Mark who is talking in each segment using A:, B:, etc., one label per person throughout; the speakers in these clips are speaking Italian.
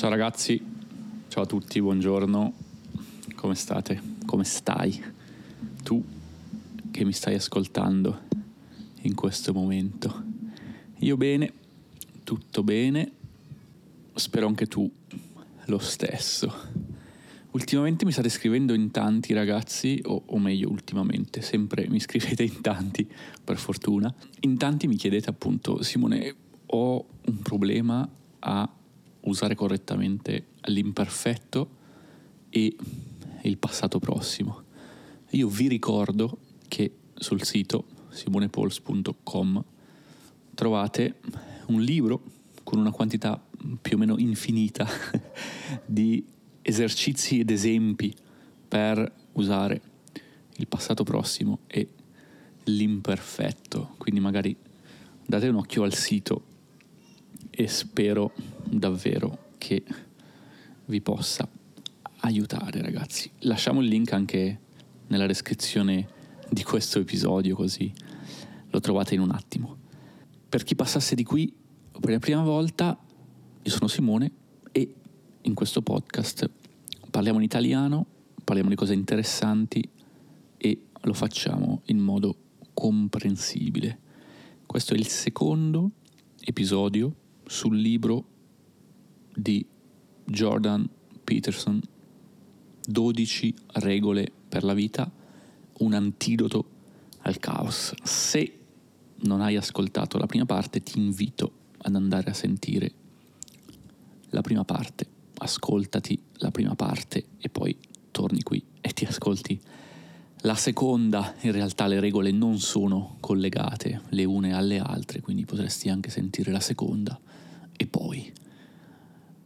A: Ciao ragazzi, ciao a tutti, buongiorno. Come state? Come stai? Tu che mi stai ascoltando in questo momento. Io bene, tutto bene. Spero anche tu lo stesso. Ultimamente mi state scrivendo in tanti ragazzi, o, o, meglio ultimamente, sempre mi scrivete in tanti, per fortuna. In tanti mi chiedete appunto, Simone, ho un problema a usare correttamente l'imperfetto e il passato prossimo. Io vi ricordo che sul sito simonepols.com trovate un libro con una quantità più o meno infinita di esercizi ed esempi per usare il passato prossimo e l'imperfetto. Quindi magari date un occhio al sito e spero davvero che vi possa aiutare ragazzi. Lasciamo il link anche nella descrizione di questo episodio così lo trovate in un attimo. Per chi passasse di qui per la prima volta, io sono Simone e in questo podcast parliamo in italiano, parliamo di cose interessanti e lo facciamo in modo comprensibile. Questo è il secondo episodio sul libro di Jordan Peterson 12 regole per la vita, un antidoto al caos. Se non hai ascoltato la prima parte, ti invito ad andare a sentire la prima parte. Ascoltati la prima parte e poi torni qui e ti ascolti la seconda. In realtà le regole non sono collegate le une alle altre, quindi potresti anche sentire la seconda e poi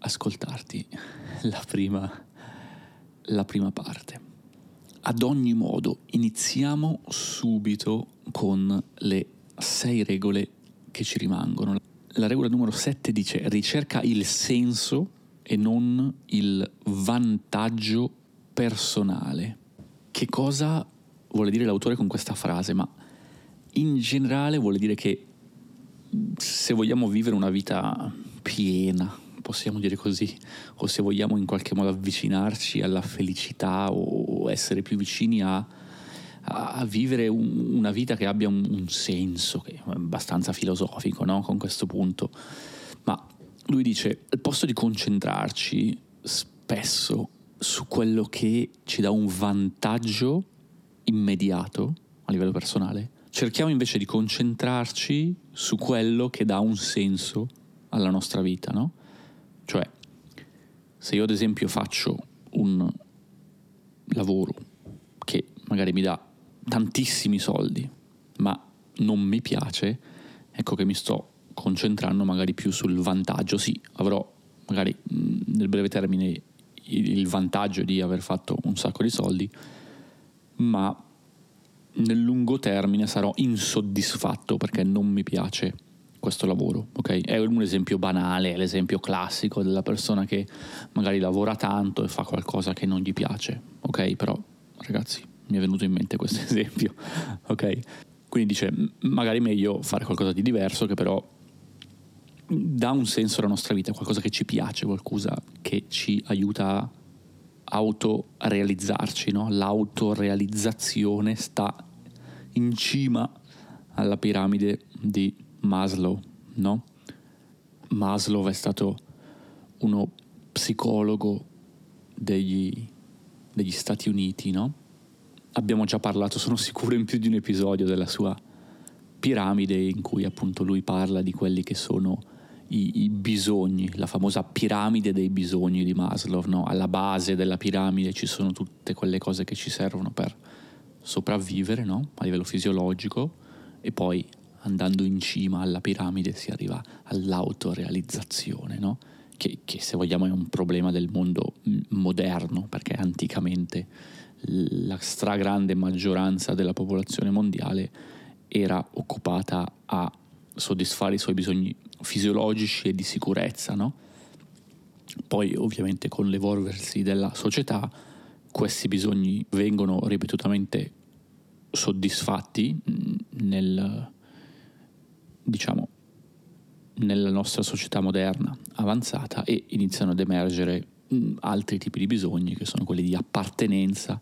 A: ascoltarti la prima, la prima parte. Ad ogni modo, iniziamo subito con le sei regole che ci rimangono. La regola numero 7 dice ricerca il senso e non il vantaggio personale. Che cosa vuole dire l'autore con questa frase? Ma in generale vuole dire che se vogliamo vivere una vita piena, possiamo dire così, o se vogliamo in qualche modo avvicinarci alla felicità o essere più vicini a, a vivere un, una vita che abbia un, un, senso, che è abbastanza filosofico no? con questo punto. Ma lui dice, al posto di concentrarci spesso su quello che ci dà un vantaggio immediato a livello personale, cerchiamo invece di concentrarci su quello che dà un senso alla nostra vita, no? Cioè, se io ad esempio faccio un lavoro che magari mi dà tantissimi soldi, ma non mi piace, ecco che mi sto concentrando magari più sul vantaggio. Sì, avrò magari nel breve termine il vantaggio di aver fatto un sacco di soldi, ma nel lungo termine sarò insoddisfatto perché non mi piace questo lavoro, ok? È un esempio banale, è l'esempio classico della persona che magari lavora tanto e fa qualcosa che non gli piace, ok? Però ragazzi, mi è venuto in mente questo esempio, ok? Quindi dice, magari è meglio fare qualcosa di diverso che però dà un senso alla nostra vita, qualcosa che ci piace, qualcosa che ci aiuta a autorealizzarci, no? L'autorealizzazione sta in cima alla piramide di Maslow, no? Maslow è stato uno psicologo degli, degli Stati Uniti, no? Abbiamo già parlato, sono sicuro, in più di un episodio della sua piramide in cui appunto lui parla di quelli che sono i, i bisogni, la famosa piramide dei bisogni di Maslow, no? Alla base della piramide ci sono tutte quelle cose che ci servono per sopravvivere, no? A livello fisiologico e poi andando in cima alla piramide si arriva all'autorealizzazione, no? che, che, se vogliamo è un problema del mondo moderno, perché anticamente la stragrande maggioranza della popolazione mondiale era occupata a soddisfare i suoi bisogni fisiologici e di sicurezza, no? Poi ovviamente con l'evolversi della società questi bisogni vengono ripetutamente soddisfatti nel, diciamo, nella nostra società moderna avanzata e iniziano ad emergere altri tipi di bisogni che sono quelli di appartenenza,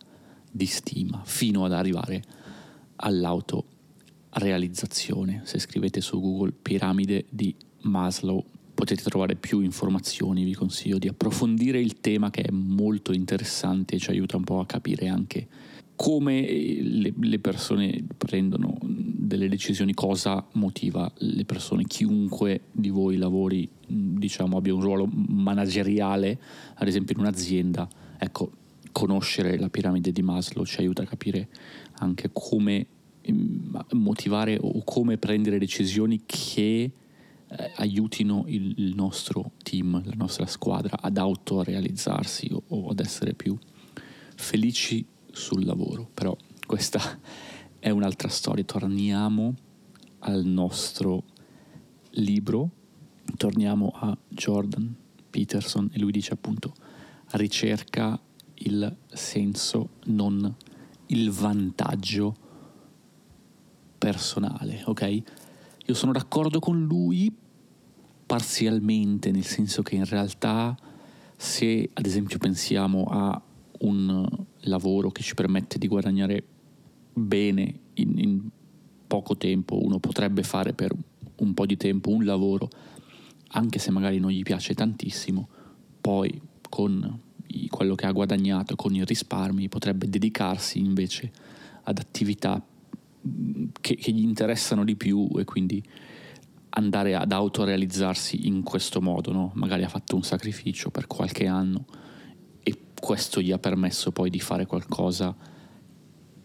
A: di stima, fino ad arrivare all'autorealizzazione. Se scrivete su Google piramide di Maslow potete trovare più informazioni, vi consiglio di approfondire il tema che è molto interessante e ci aiuta un po' a capire anche come le, le persone prendono delle decisioni, cosa motiva le persone, chiunque di voi lavori, diciamo, abbia un ruolo manageriale, ad esempio in un'azienda, ecco, conoscere la piramide di Maslow ci aiuta a capire anche come mm, motivare o come prendere decisioni che eh, aiutino il, il, nostro team, la nostra squadra ad autorealizzarsi o, o ad essere più felici sul lavoro. Però questa è un'altra storia. Torniamo al nostro libro, torniamo a Jordan Peterson e lui dice appunto ricerca il senso, non il vantaggio personale, ok? Io sono d'accordo con lui parzialmente, nel senso che in realtà se ad esempio pensiamo a un lavoro che ci permette di guadagnare bene in, in poco tempo, uno potrebbe fare per un po' di tempo un lavoro, anche se magari non gli piace tantissimo, poi con quello che ha guadagnato, con i risparmi, potrebbe dedicarsi invece ad attività che, che gli interessano di più e quindi andare ad autorealizzarsi in questo modo, no? magari ha fatto un sacrificio per qualche anno questo gli ha permesso poi di fare qualcosa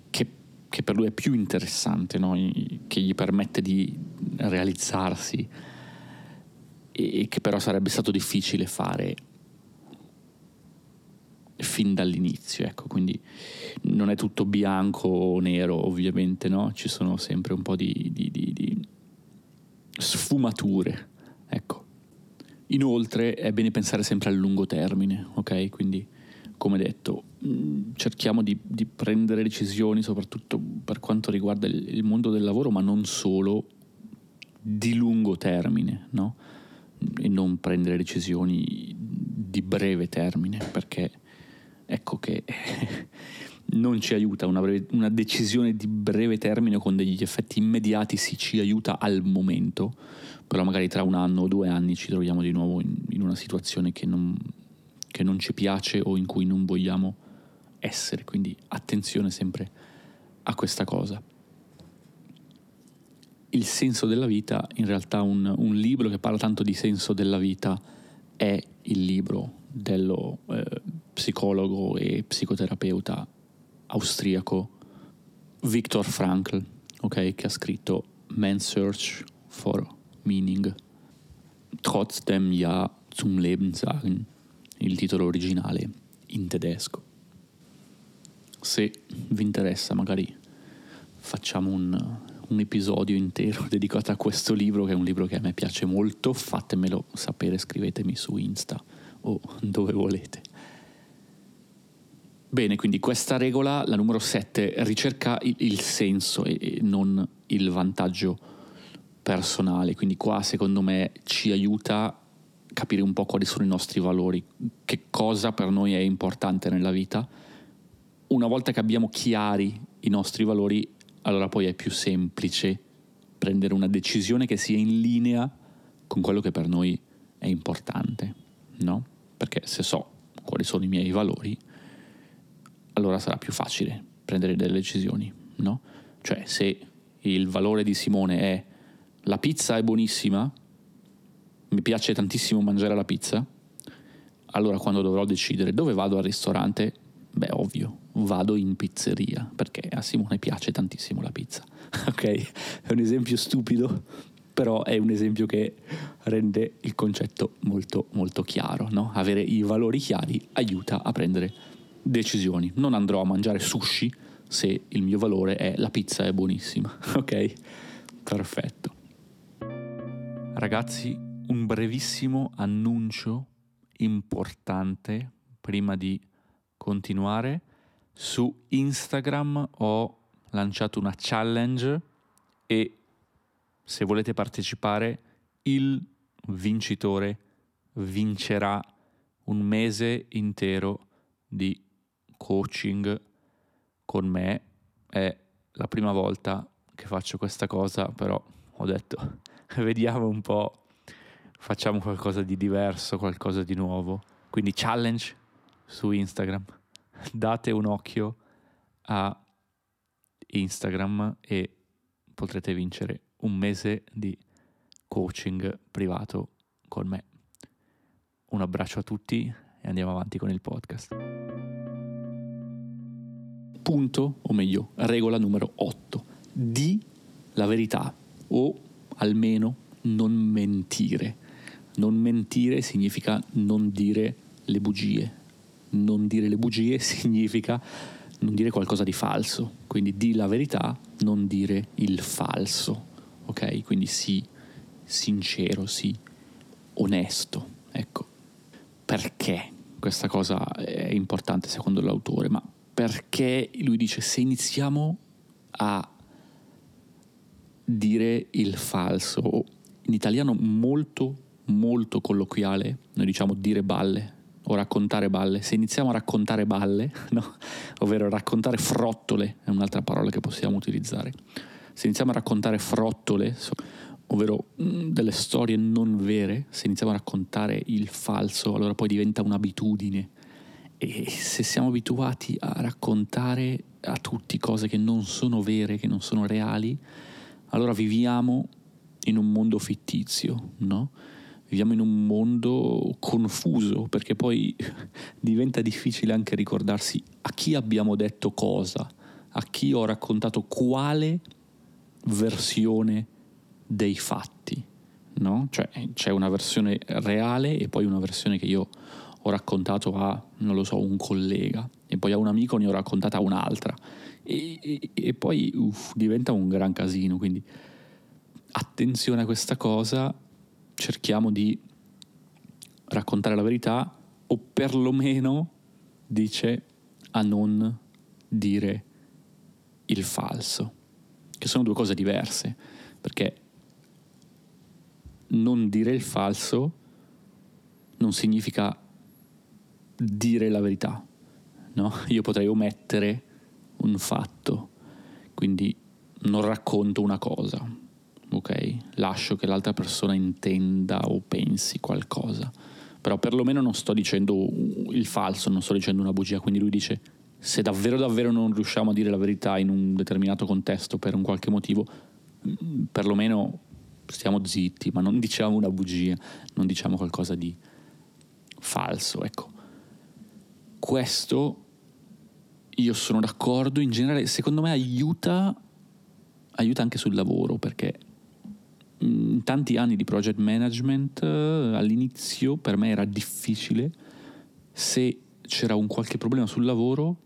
A: che, che per lui è più interessante, no? che gli permette di realizzarsi e che però sarebbe stato difficile fare fin dall'inizio, ecco, quindi non è tutto bianco o nero ovviamente, no? Ci sono sempre un po' di, di, di, di sfumature, ecco. Inoltre è bene pensare sempre a lungo termine, ok? Quindi, come detto, mm, cerchiamo di, di prendere decisioni soprattutto per quanto riguarda il, il, mondo del lavoro, ma non solo di lungo termine, no? E non prendere decisioni di breve termine, perché ecco che non ci aiuta una, breve, una, decisione di breve termine con degli effetti immediati, sì ci aiuta al momento, però magari tra un anno o due anni ci troviamo di nuovo in, in una situazione che non, che non ci piace o in cui non vogliamo essere, quindi attenzione sempre a questa cosa. Il senso della vita, in realtà un, un libro che parla tanto di senso della vita è il libro dello eh, psicologo e psicoterapeuta austriaco Viktor Frankl, okay, che ha scritto Man's Search for Meaning. Trotzdem Ja zum Leben sagen, il titolo originale in tedesco. Se vi interessa, magari facciamo un, un episodio intero dedicato a questo libro, che è un libro che a me piace molto. Fatemelo sapere, scrivetemi su Insta o dove volete. Bene, quindi questa regola, la numero 7, ricerca il, il senso e, e non il vantaggio personale, quindi qua secondo me ci aiuta capire un po' quali sono i nostri valori, che cosa per noi è importante nella vita. Una volta che abbiamo chiari i nostri valori, allora poi è più semplice prendere una decisione che sia in linea con quello che per noi è importante, no? Perché se so quali sono i miei valori, allora sarà più facile prendere delle decisioni, no? Cioè, se il valore di Simone è la pizza è buonissima, mi piace tantissimo mangiare la pizza, allora quando dovrò decidere dove vado al ristorante, beh, ovvio, vado in pizzeria, perché a Simone piace tantissimo la pizza. ok? È un esempio stupido, però è un esempio che rende il concetto molto molto chiaro, no? Avere i valori chiari aiuta a prendere decisioni. Non andrò a mangiare sushi se il mio valore è la pizza è buonissima. Ok? Perfetto. Ragazzi, un brevissimo annuncio importante prima di continuare. Su Instagram ho lanciato una challenge e se volete partecipare il vincitore vincerà un mese intero di coaching con me. È la prima volta che faccio questa cosa, però ho detto vediamo un po', facciamo qualcosa di diverso, qualcosa di nuovo. Quindi challenge su Instagram, date un occhio a Instagram e potrete vincere un mese di coaching privato con me. Un abbraccio a tutti e andiamo avanti con il podcast. Punto, o meglio, regola numero 8. Di la verità o almeno non mentire. Non mentire significa non dire le bugie. Non dire le bugie significa non dire qualcosa di falso. Quindi di la verità, non dire il falso. Ok? Quindi sii sincero, sii onesto. Ecco. Perché questa cosa è importante secondo l'autore? Ma perché lui dice se iniziamo a dire il falso, in italiano molto molto colloquiale, noi diciamo dire balle o raccontare balle, se iniziamo a raccontare balle, no? ovvero raccontare frottole, è un'altra parola che possiamo utilizzare, se iniziamo a raccontare frottole, ovvero mm, delle storie non vere, se iniziamo a raccontare il falso, allora poi diventa un'abitudine. E se siamo abituati a raccontare a tutti cose che non sono vere, che non sono reali, allora viviamo in un mondo fittizio, no? Viviamo in un mondo confuso perché poi diventa difficile anche ricordarsi a chi abbiamo detto cosa, a chi ho raccontato quale versione dei fatti, no? Cioè c'è una versione reale e poi una versione che io ho raccontato a, non lo so, un collega e poi a un amico ne ho raccontata un'altra e, e, e poi uff, diventa un gran casino, quindi attenzione a questa cosa, cerchiamo di raccontare la verità o perlomeno dice a non dire il falso, che sono due cose diverse, perché non dire il falso non significa dire la verità, no? Io potrei omettere un fatto, quindi non racconto una cosa, ok? Lascio che l'altra persona intenda o pensi qualcosa, però perlomeno non sto dicendo il falso, non sto dicendo una bugia, quindi lui dice se davvero davvero non riusciamo a dire la verità in un determinato contesto per un qualche motivo, mm, perlomeno stiamo zitti, ma non diciamo una bugia, non diciamo qualcosa di falso, ecco. Questo io sono d'accordo, in generale secondo me aiuta, aiuta anche sul lavoro perché in tanti anni di project management all'inizio per me era difficile se c'era un qualche problema sul lavoro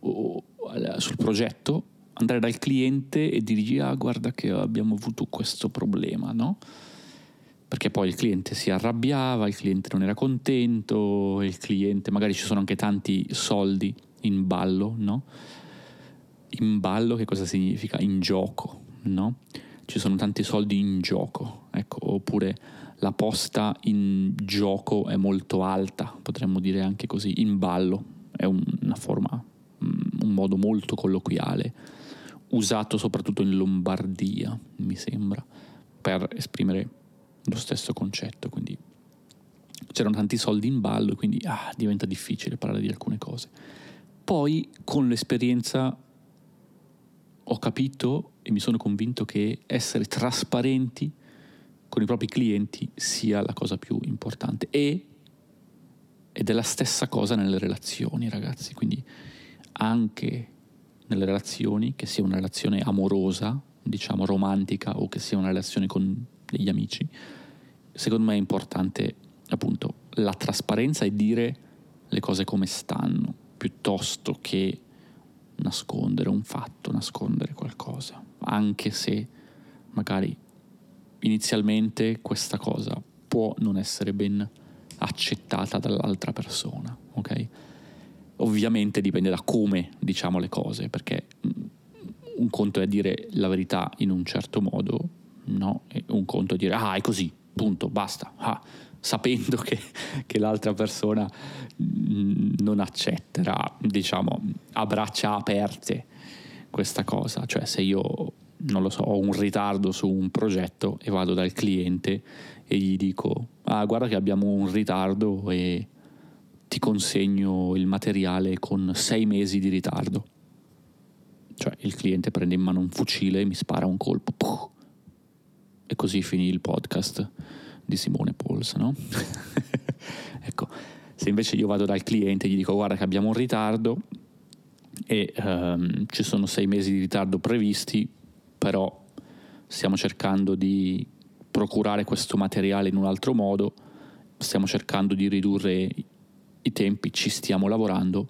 A: o sul progetto andare dal cliente e dirgli ah guarda che abbiamo avuto questo problema, no? Perché poi il cliente si arrabbiava, il cliente non era contento, il cliente magari ci sono anche tanti soldi in ballo, no? In ballo che cosa significa? In gioco, no? Ci sono tanti soldi in gioco, ecco, oppure la posta in gioco è molto alta, potremmo dire anche così, in ballo, è una forma, mm, un modo molto colloquiale, usato soprattutto in Lombardia, mi sembra, per esprimere lo stesso concetto, quindi c'erano tanti soldi in ballo, quindi ah, diventa difficile parlare di alcune cose. Poi con l'esperienza ho capito e mi sono convinto che essere trasparenti con i propri clienti sia la cosa più importante. E ed è la stessa cosa nelle relazioni, ragazzi, quindi anche nelle relazioni, che sia una relazione amorosa, diciamo romantica o che sia una relazione con degli amici, secondo me è importante appunto la trasparenza e dire le cose come stanno piuttosto che nascondere un fatto, nascondere qualcosa, anche se magari inizialmente questa cosa può non essere ben accettata dall'altra persona, ok? Ovviamente dipende da come diciamo le cose, perché mm, un conto è dire la verità in un certo modo, no? E un conto è dire ah è così, punto, basta. Ah, sapendo che, che, l'altra persona non accetterà, diciamo, a braccia aperte questa cosa. Cioè, se io, non lo so, ho un ritardo su un progetto e vado dal cliente e gli dico, ah, guarda che abbiamo un ritardo e ti consegno il materiale con sei mesi di ritardo. Cioè, il cliente prende in mano un fucile e mi spara un colpo. Puh, e così finì il podcast di Simone Pauls, no? ecco, se invece io vado dal cliente e gli dico guarda che abbiamo un ritardo e um, ci sono sei mesi di ritardo previsti, però stiamo cercando di procurare questo materiale in un altro modo, stiamo cercando di ridurre i tempi, ci stiamo lavorando,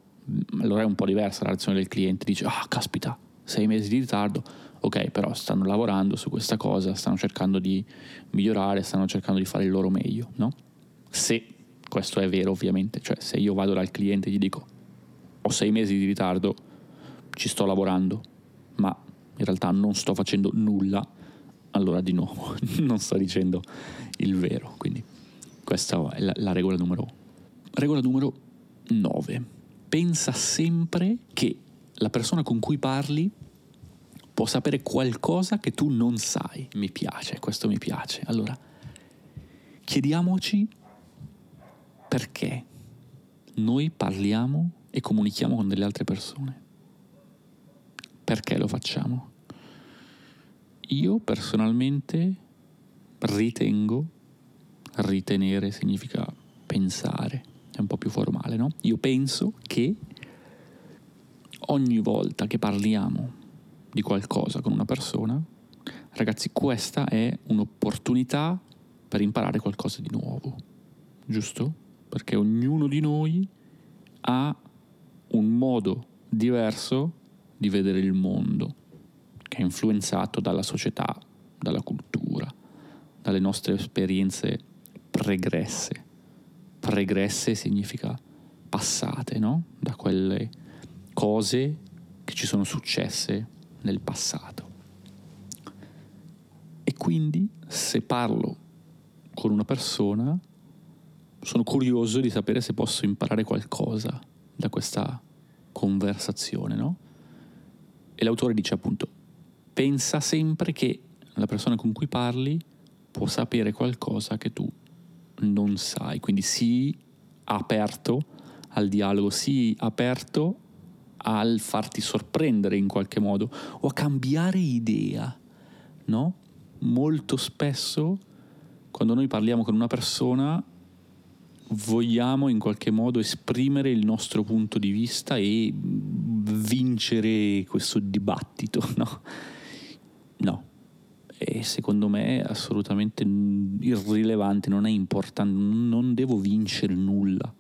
A: allora è un po' diversa la reazione del cliente, dice ah caspita, sei mesi di ritardo, ok, però stanno lavorando su questa cosa, stanno cercando di migliorare, stanno cercando di fare il loro meglio, no? Se questo è vero ovviamente, cioè se io vado dal cliente e gli dico ho sei mesi di ritardo, ci sto lavorando, ma in realtà non sto facendo nulla, allora di nuovo non sto dicendo il vero, quindi questa è la, la regola numero regola numero 9. Pensa sempre che la persona con cui parli può sapere qualcosa che tu non sai. Mi piace, questo mi piace. Allora, chiediamoci perché noi parliamo e comunichiamo con delle altre persone. Perché lo facciamo? Io personalmente ritengo, ritenere significa pensare, è un po' più formale, no? Io penso che ogni volta che parliamo di qualcosa con una persona, ragazzi, questa è un'opportunità per imparare qualcosa di nuovo, giusto? Perché ognuno di noi ha un modo diverso di vedere il mondo, che è influenzato dalla società, dalla cultura, dalle nostre esperienze pregresse. Pregresse significa passate, no? Da quelle cose che ci sono successe nel passato. E quindi se parlo con una persona, sono curioso di sapere se posso imparare qualcosa da questa conversazione, no? E l'autore dice appunto, pensa sempre che la persona con cui parli può sapere qualcosa che tu non sai, quindi sii aperto al dialogo, sii aperto al farti sorprendere in qualche modo o a cambiare idea, no? Molto spesso quando noi parliamo con una persona vogliamo in qualche modo esprimere il nostro punto di vista e vincere questo dibattito, no? No. E secondo me è assolutamente irrilevante, non è importante, non devo vincere nulla.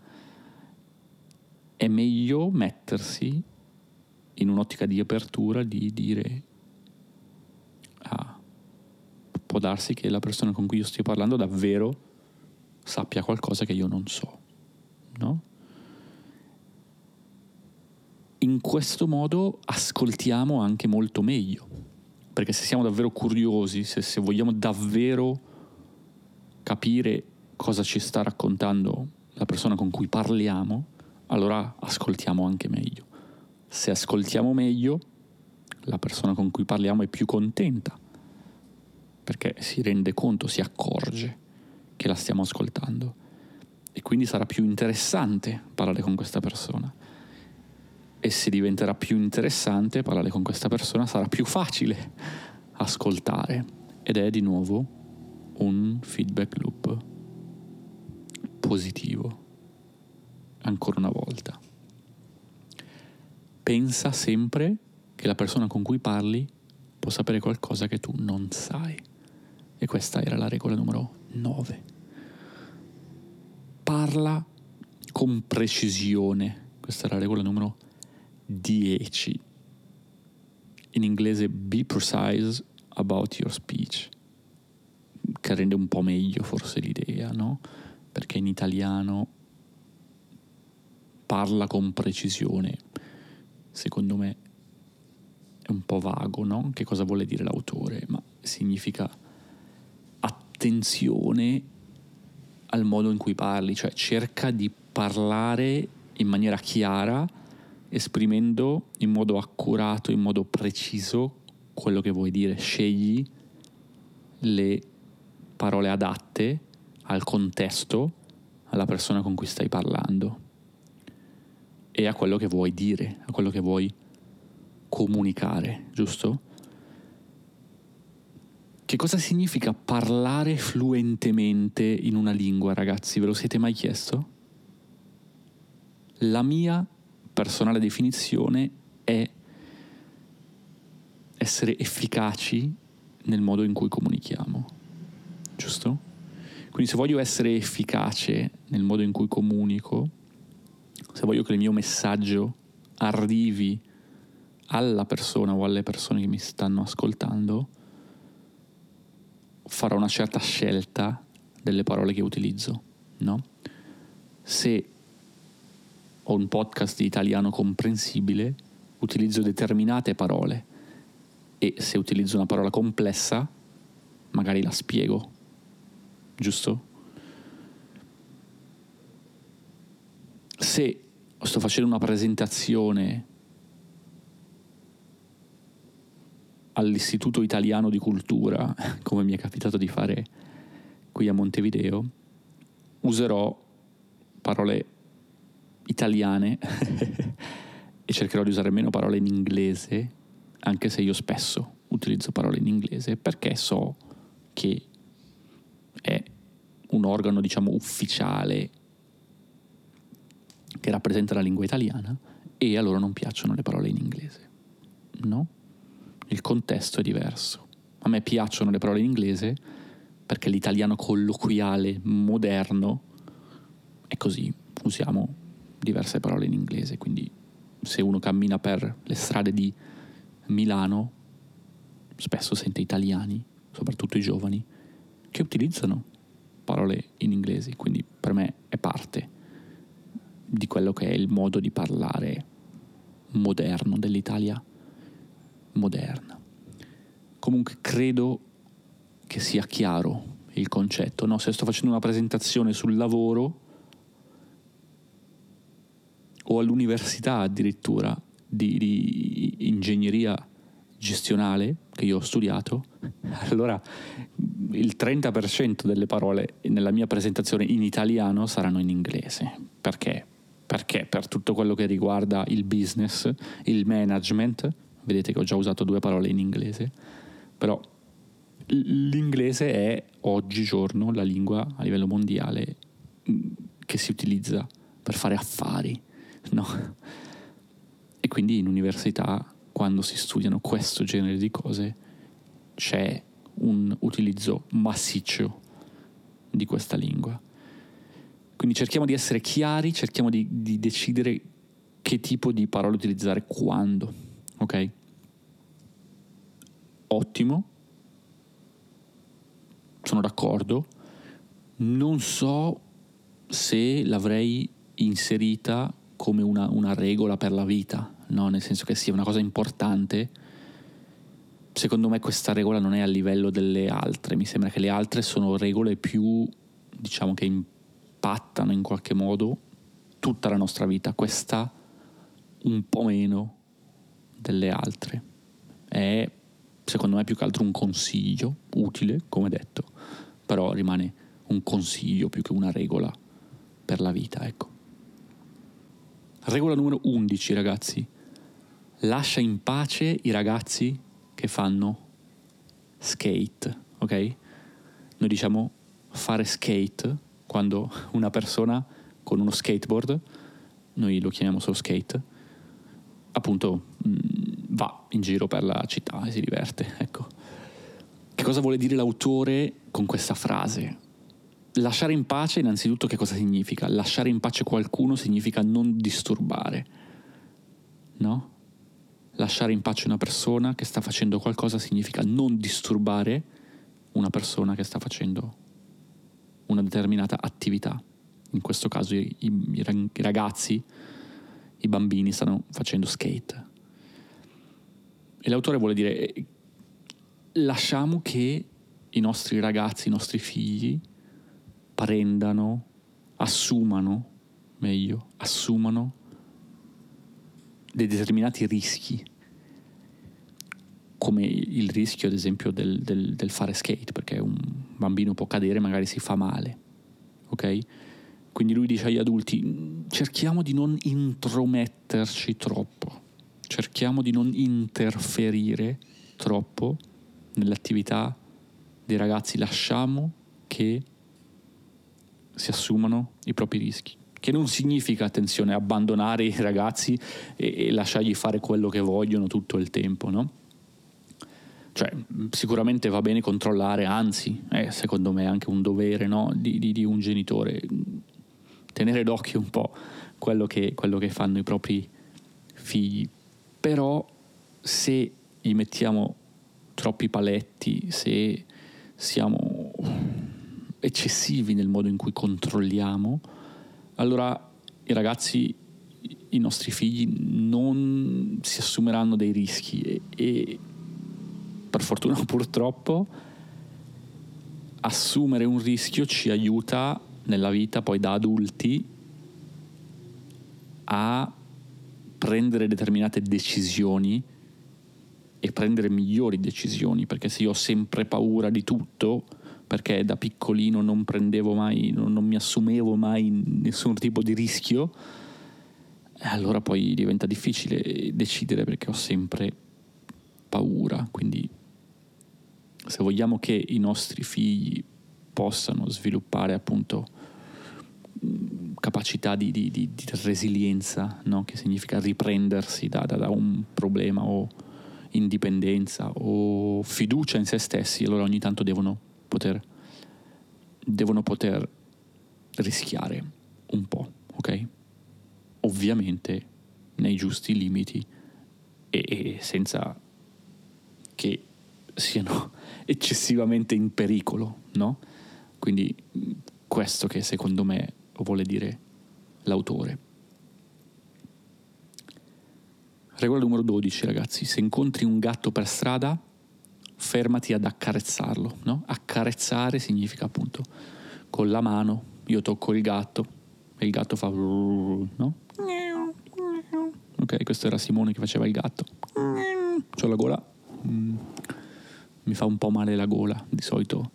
A: È meglio mettersi in un'ottica di apertura di dire ah, può darsi che la persona con cui io stia parlando davvero sappia qualcosa che io non so, no? In questo modo ascoltiamo anche molto meglio, perché se siamo davvero curiosi, se, se vogliamo davvero capire cosa ci sta raccontando la persona con cui parliamo, allora ascoltiamo anche meglio se ascoltiamo meglio, la persona con cui parliamo è più contenta, perché si rende conto, si accorge che la stiamo ascoltando e quindi sarà più interessante parlare con questa persona. E se diventerà più interessante parlare con questa persona, sarà più facile ascoltare. Ed è di nuovo un feedback loop positivo, ancora una volta pensa sempre che la persona con cui parli può sapere qualcosa che tu non sai. E questa era la regola numero 9. Parla con precisione. Questa è la regola numero 10. In inglese be precise about your speech. Che rende un po' meglio forse l'idea, no? Perché in italiano parla con precisione secondo me è un po' vago, no? Che cosa vuole dire l'autore? Ma significa attenzione al modo in cui parli, cioè cerca di parlare in maniera chiara, esprimendo in modo accurato, in modo preciso quello che vuoi dire. Scegli le parole adatte al contesto, alla persona con cui stai parlando e a quello che vuoi dire, a quello che vuoi comunicare, giusto? Che cosa significa parlare fluentemente in una lingua, ragazzi? Ve lo siete mai chiesto? La mia personale definizione è essere efficaci nel modo in cui comunichiamo, giusto? Quindi se voglio essere efficace nel modo in cui comunico, se voglio che il mio messaggio arrivi alla persona o alle persone che mi stanno ascoltando, farò una certa scelta delle parole che utilizzo, no? Se ho un podcast di italiano comprensibile, utilizzo determinate parole e se utilizzo una parola complessa, magari la spiego, giusto? Se sto facendo una presentazione all'Istituto Italiano di Cultura, come mi è capitato di fare qui a Montevideo, userò parole italiane e cercherò di usare meno parole in inglese, anche se io spesso utilizzo parole in inglese, perché so che è un organo, diciamo, ufficiale che rappresenta la lingua italiana e a loro non piacciono le parole in inglese. No? il contesto è diverso. A me piacciono le parole in inglese perché l'italiano colloquiale moderno è così, usiamo diverse parole in inglese, quindi se uno cammina per le strade di Milano spesso sente italiani, soprattutto i giovani, che utilizzano parole in inglese, quindi per me è parte di quello che è il modo di parlare moderno dell'Italia moderna. Comunque credo che sia chiaro il concetto, no? se sto facendo una presentazione sul lavoro o all'università addirittura di, di ingegneria gestionale che io ho studiato, allora il 30% delle parole nella mia presentazione in italiano saranno in inglese. Perché? Perché per tutto quello che riguarda il business, il management, vedete che ho già usato due parole in inglese, però l'inglese è oggigiorno la lingua a livello mondiale mm, che si utilizza per fare affari, no? E quindi in università, quando si studiano questo genere di cose, c'è un utilizzo massiccio di questa lingua. Quindi cerchiamo di essere chiari, cerchiamo di, di decidere che tipo di parole utilizzare quando ok? Ottimo, sono d'accordo, non so se l'avrei inserita come una, una regola per la vita, no? nel senso che sia una cosa importante. Secondo me questa regola non è a livello delle altre, mi sembra che le altre sono regole più, diciamo, che impattano in qualche modo tutta la nostra vita, questa un po' meno delle altre. È secondo me più che altro un consiglio utile, come detto, però rimane un consiglio più che una regola per la vita, ecco. Regola numero 11, ragazzi. Lascia in pace i ragazzi che fanno skate, ok? Noi diciamo fare skate quando una persona con uno skateboard, noi lo chiamiamo solo skate, appunto mm, va in giro per la città e si diverte. Ecco. Che cosa vuole dire l'autore con questa frase? Lasciare in pace innanzitutto che cosa significa? Lasciare in pace qualcuno significa non disturbare, no? Lasciare in pace una persona che sta facendo qualcosa significa non disturbare una persona che sta facendo una determinata attività. In questo caso i, i ragazzi i bambini stanno facendo skate. E l'autore vuole dire, lasciamo che i nostri ragazzi, i nostri figli prendano, assumano, meglio, assumano dei determinati rischi, come il rischio ad esempio del, del, del fare skate, perché un bambino può cadere e magari si fa male, ok? Quindi lui dice agli adulti, cerchiamo di non intrometterci troppo, cerchiamo di non interferire troppo nell'attività dei ragazzi, lasciamo che si assumano i propri rischi. Che non significa, attenzione, abbandonare i ragazzi e, e lasciargli fare quello che vogliono tutto il tempo, no? Cioè, sicuramente va bene controllare, anzi, è secondo me anche un dovere no? di, di, di, un genitore, tenere d'occhio un po' quello che, quello che fanno i propri figli. Però se gli mettiamo troppi paletti, se siamo eccessivi nel modo in cui controlliamo, allora i ragazzi, i nostri figli non si assumeranno dei rischi e, e per fortuna purtroppo assumere un rischio ci aiuta nella vita poi da adulti a prendere determinate decisioni e prendere migliori decisioni, perché se io ho sempre paura di tutto, perché da piccolino non prendevo mai, non, non mi assumevo mai nessun tipo di rischio, allora poi diventa difficile decidere perché ho sempre paura. Quindi se vogliamo che i nostri figli possano sviluppare appunto capacità di, di, di, di resilienza, no? che significa riprendersi da, da, da un problema o indipendenza o fiducia in se stessi, allora ogni tanto devono poter, devono poter rischiare un po', ok? Ovviamente nei giusti limiti e, e senza che siano eccessivamente in pericolo, no? Quindi questo che secondo me vuole dire l'autore. Regola numero 12, ragazzi. Se incontri un gatto per strada, fermati ad accarezzarlo. No? Accarezzare significa appunto con la mano io tocco il gatto e il gatto fa... No? Ok, questo era Simone che faceva il gatto. C'ho la gola. Mm, mi fa un po' male la gola. Di solito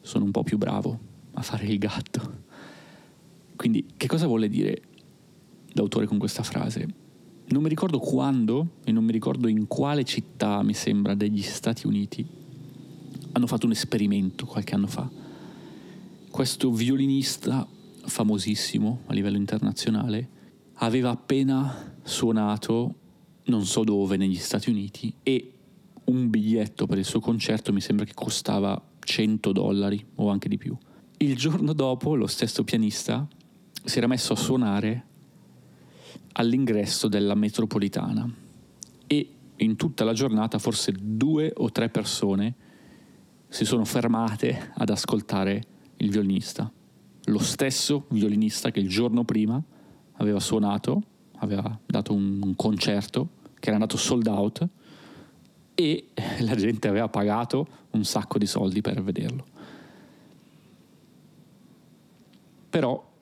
A: sono un po' più bravo a fare il gatto. Quindi, che cosa vuole dire l'autore con questa frase? non mi ricordo quando e non mi ricordo in quale città, mi sembra, degli Stati Uniti, hanno fatto un esperimento qualche anno fa. Questo violinista famosissimo a livello internazionale aveva appena suonato non so dove negli Stati Uniti e un biglietto per il suo concerto mi sembra che costava 100 dollari o anche di più. Il giorno dopo lo stesso pianista si era messo a suonare all'ingresso della metropolitana e in tutta la giornata forse due o tre persone si sono fermate ad ascoltare il violinista. Lo stesso violinista che il giorno prima aveva suonato, aveva dato un concerto che era andato sold out e la gente aveva pagato un sacco di soldi per vederlo. Però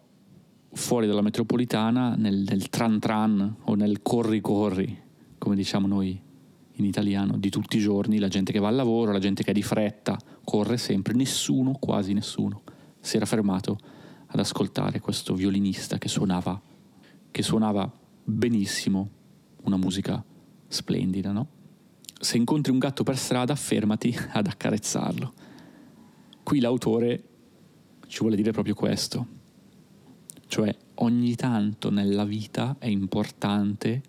A: fuori dalla metropolitana, nel, nel tran tran o nel corri corri, come diciamo noi in italiano, di tutti i giorni, la gente che va al lavoro, la gente che è di fretta, corre sempre, nessuno, quasi nessuno, si era fermato ad ascoltare questo violinista che suonava, che suonava benissimo una musica splendida, no? Se incontri un gatto per strada, fermati ad accarezzarlo. Qui l'autore ci vuole dire proprio questo cioè ogni tanto nella vita è importante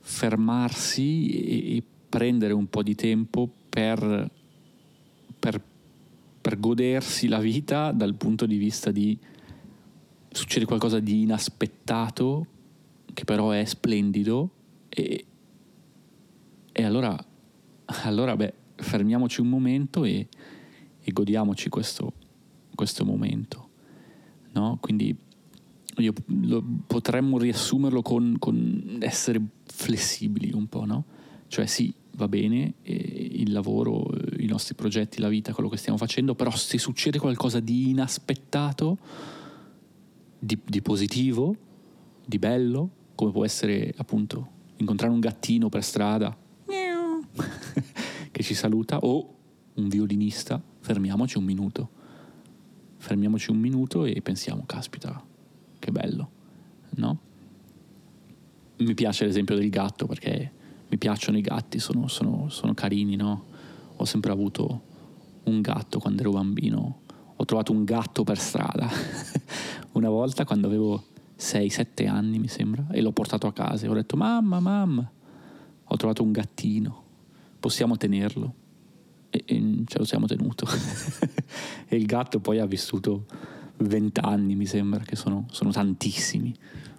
A: fermarsi e, prendere un po' di tempo per, per, per godersi la vita dal punto di vista di succede qualcosa di inaspettato che però è splendido e, e allora, allora beh, fermiamoci un momento e, e godiamoci questo, questo momento no? Quindi io, lo, potremmo riassumerlo con, con, essere flessibili un po', no? Cioè sì, va bene, il lavoro, i nostri progetti, la vita, quello che stiamo facendo, però se succede qualcosa di inaspettato, di, di positivo, di bello, come può essere appunto incontrare un gattino per strada ci saluta o un violinista, fermiamoci un minuto. Fermiamoci un minuto e pensiamo, caspita, che bello, no? Mi piace l'esempio del gatto perché mi piacciono i gatti, sono, sono, sono carini, no? Ho sempre avuto un gatto quando ero bambino. Ho trovato un gatto per strada. Una volta quando avevo 6-7 anni, mi sembra, e l'ho portato a casa e ho detto, mamma, mamma, ho trovato un gattino, possiamo tenerlo? E, e ce lo siamo tenuto. e il gatto poi ha vissuto 20 anni, mi sembra, che sono, sono tantissimi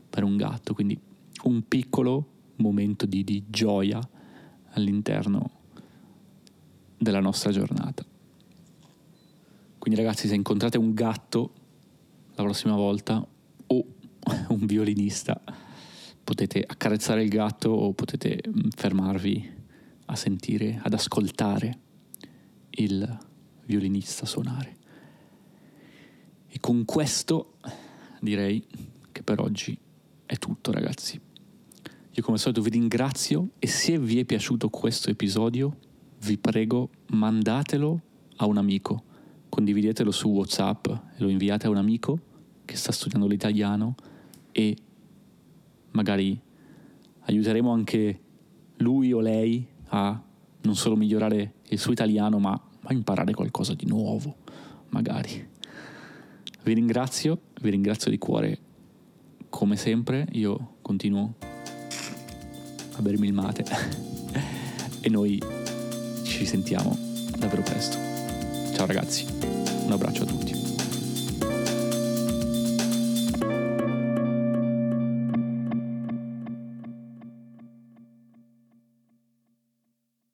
A: per un gatto, quindi un piccolo momento di, di gioia all'interno della nostra giornata. Quindi ragazzi, se incontrate un gatto la prossima volta o un violinista, potete accarezzare il gatto o potete mm, fermarvi a sentire, ad ascoltare il violinista suonare. E con questo direi che per oggi è tutto ragazzi. Io come al solito vi ringrazio e se vi è piaciuto questo episodio, vi prego mandatelo a un amico, condividetelo su WhatsApp e lo inviate a un amico che sta studiando l'italiano e magari aiuteremo anche lui o lei a non solo migliorare il suo italiano, ma a imparare qualcosa di nuovo, magari. Vi ringrazio, vi ringrazio di cuore come sempre, io continuo a bermi il mate e noi ci sentiamo davvero presto. Ciao ragazzi, un abbraccio a tutti.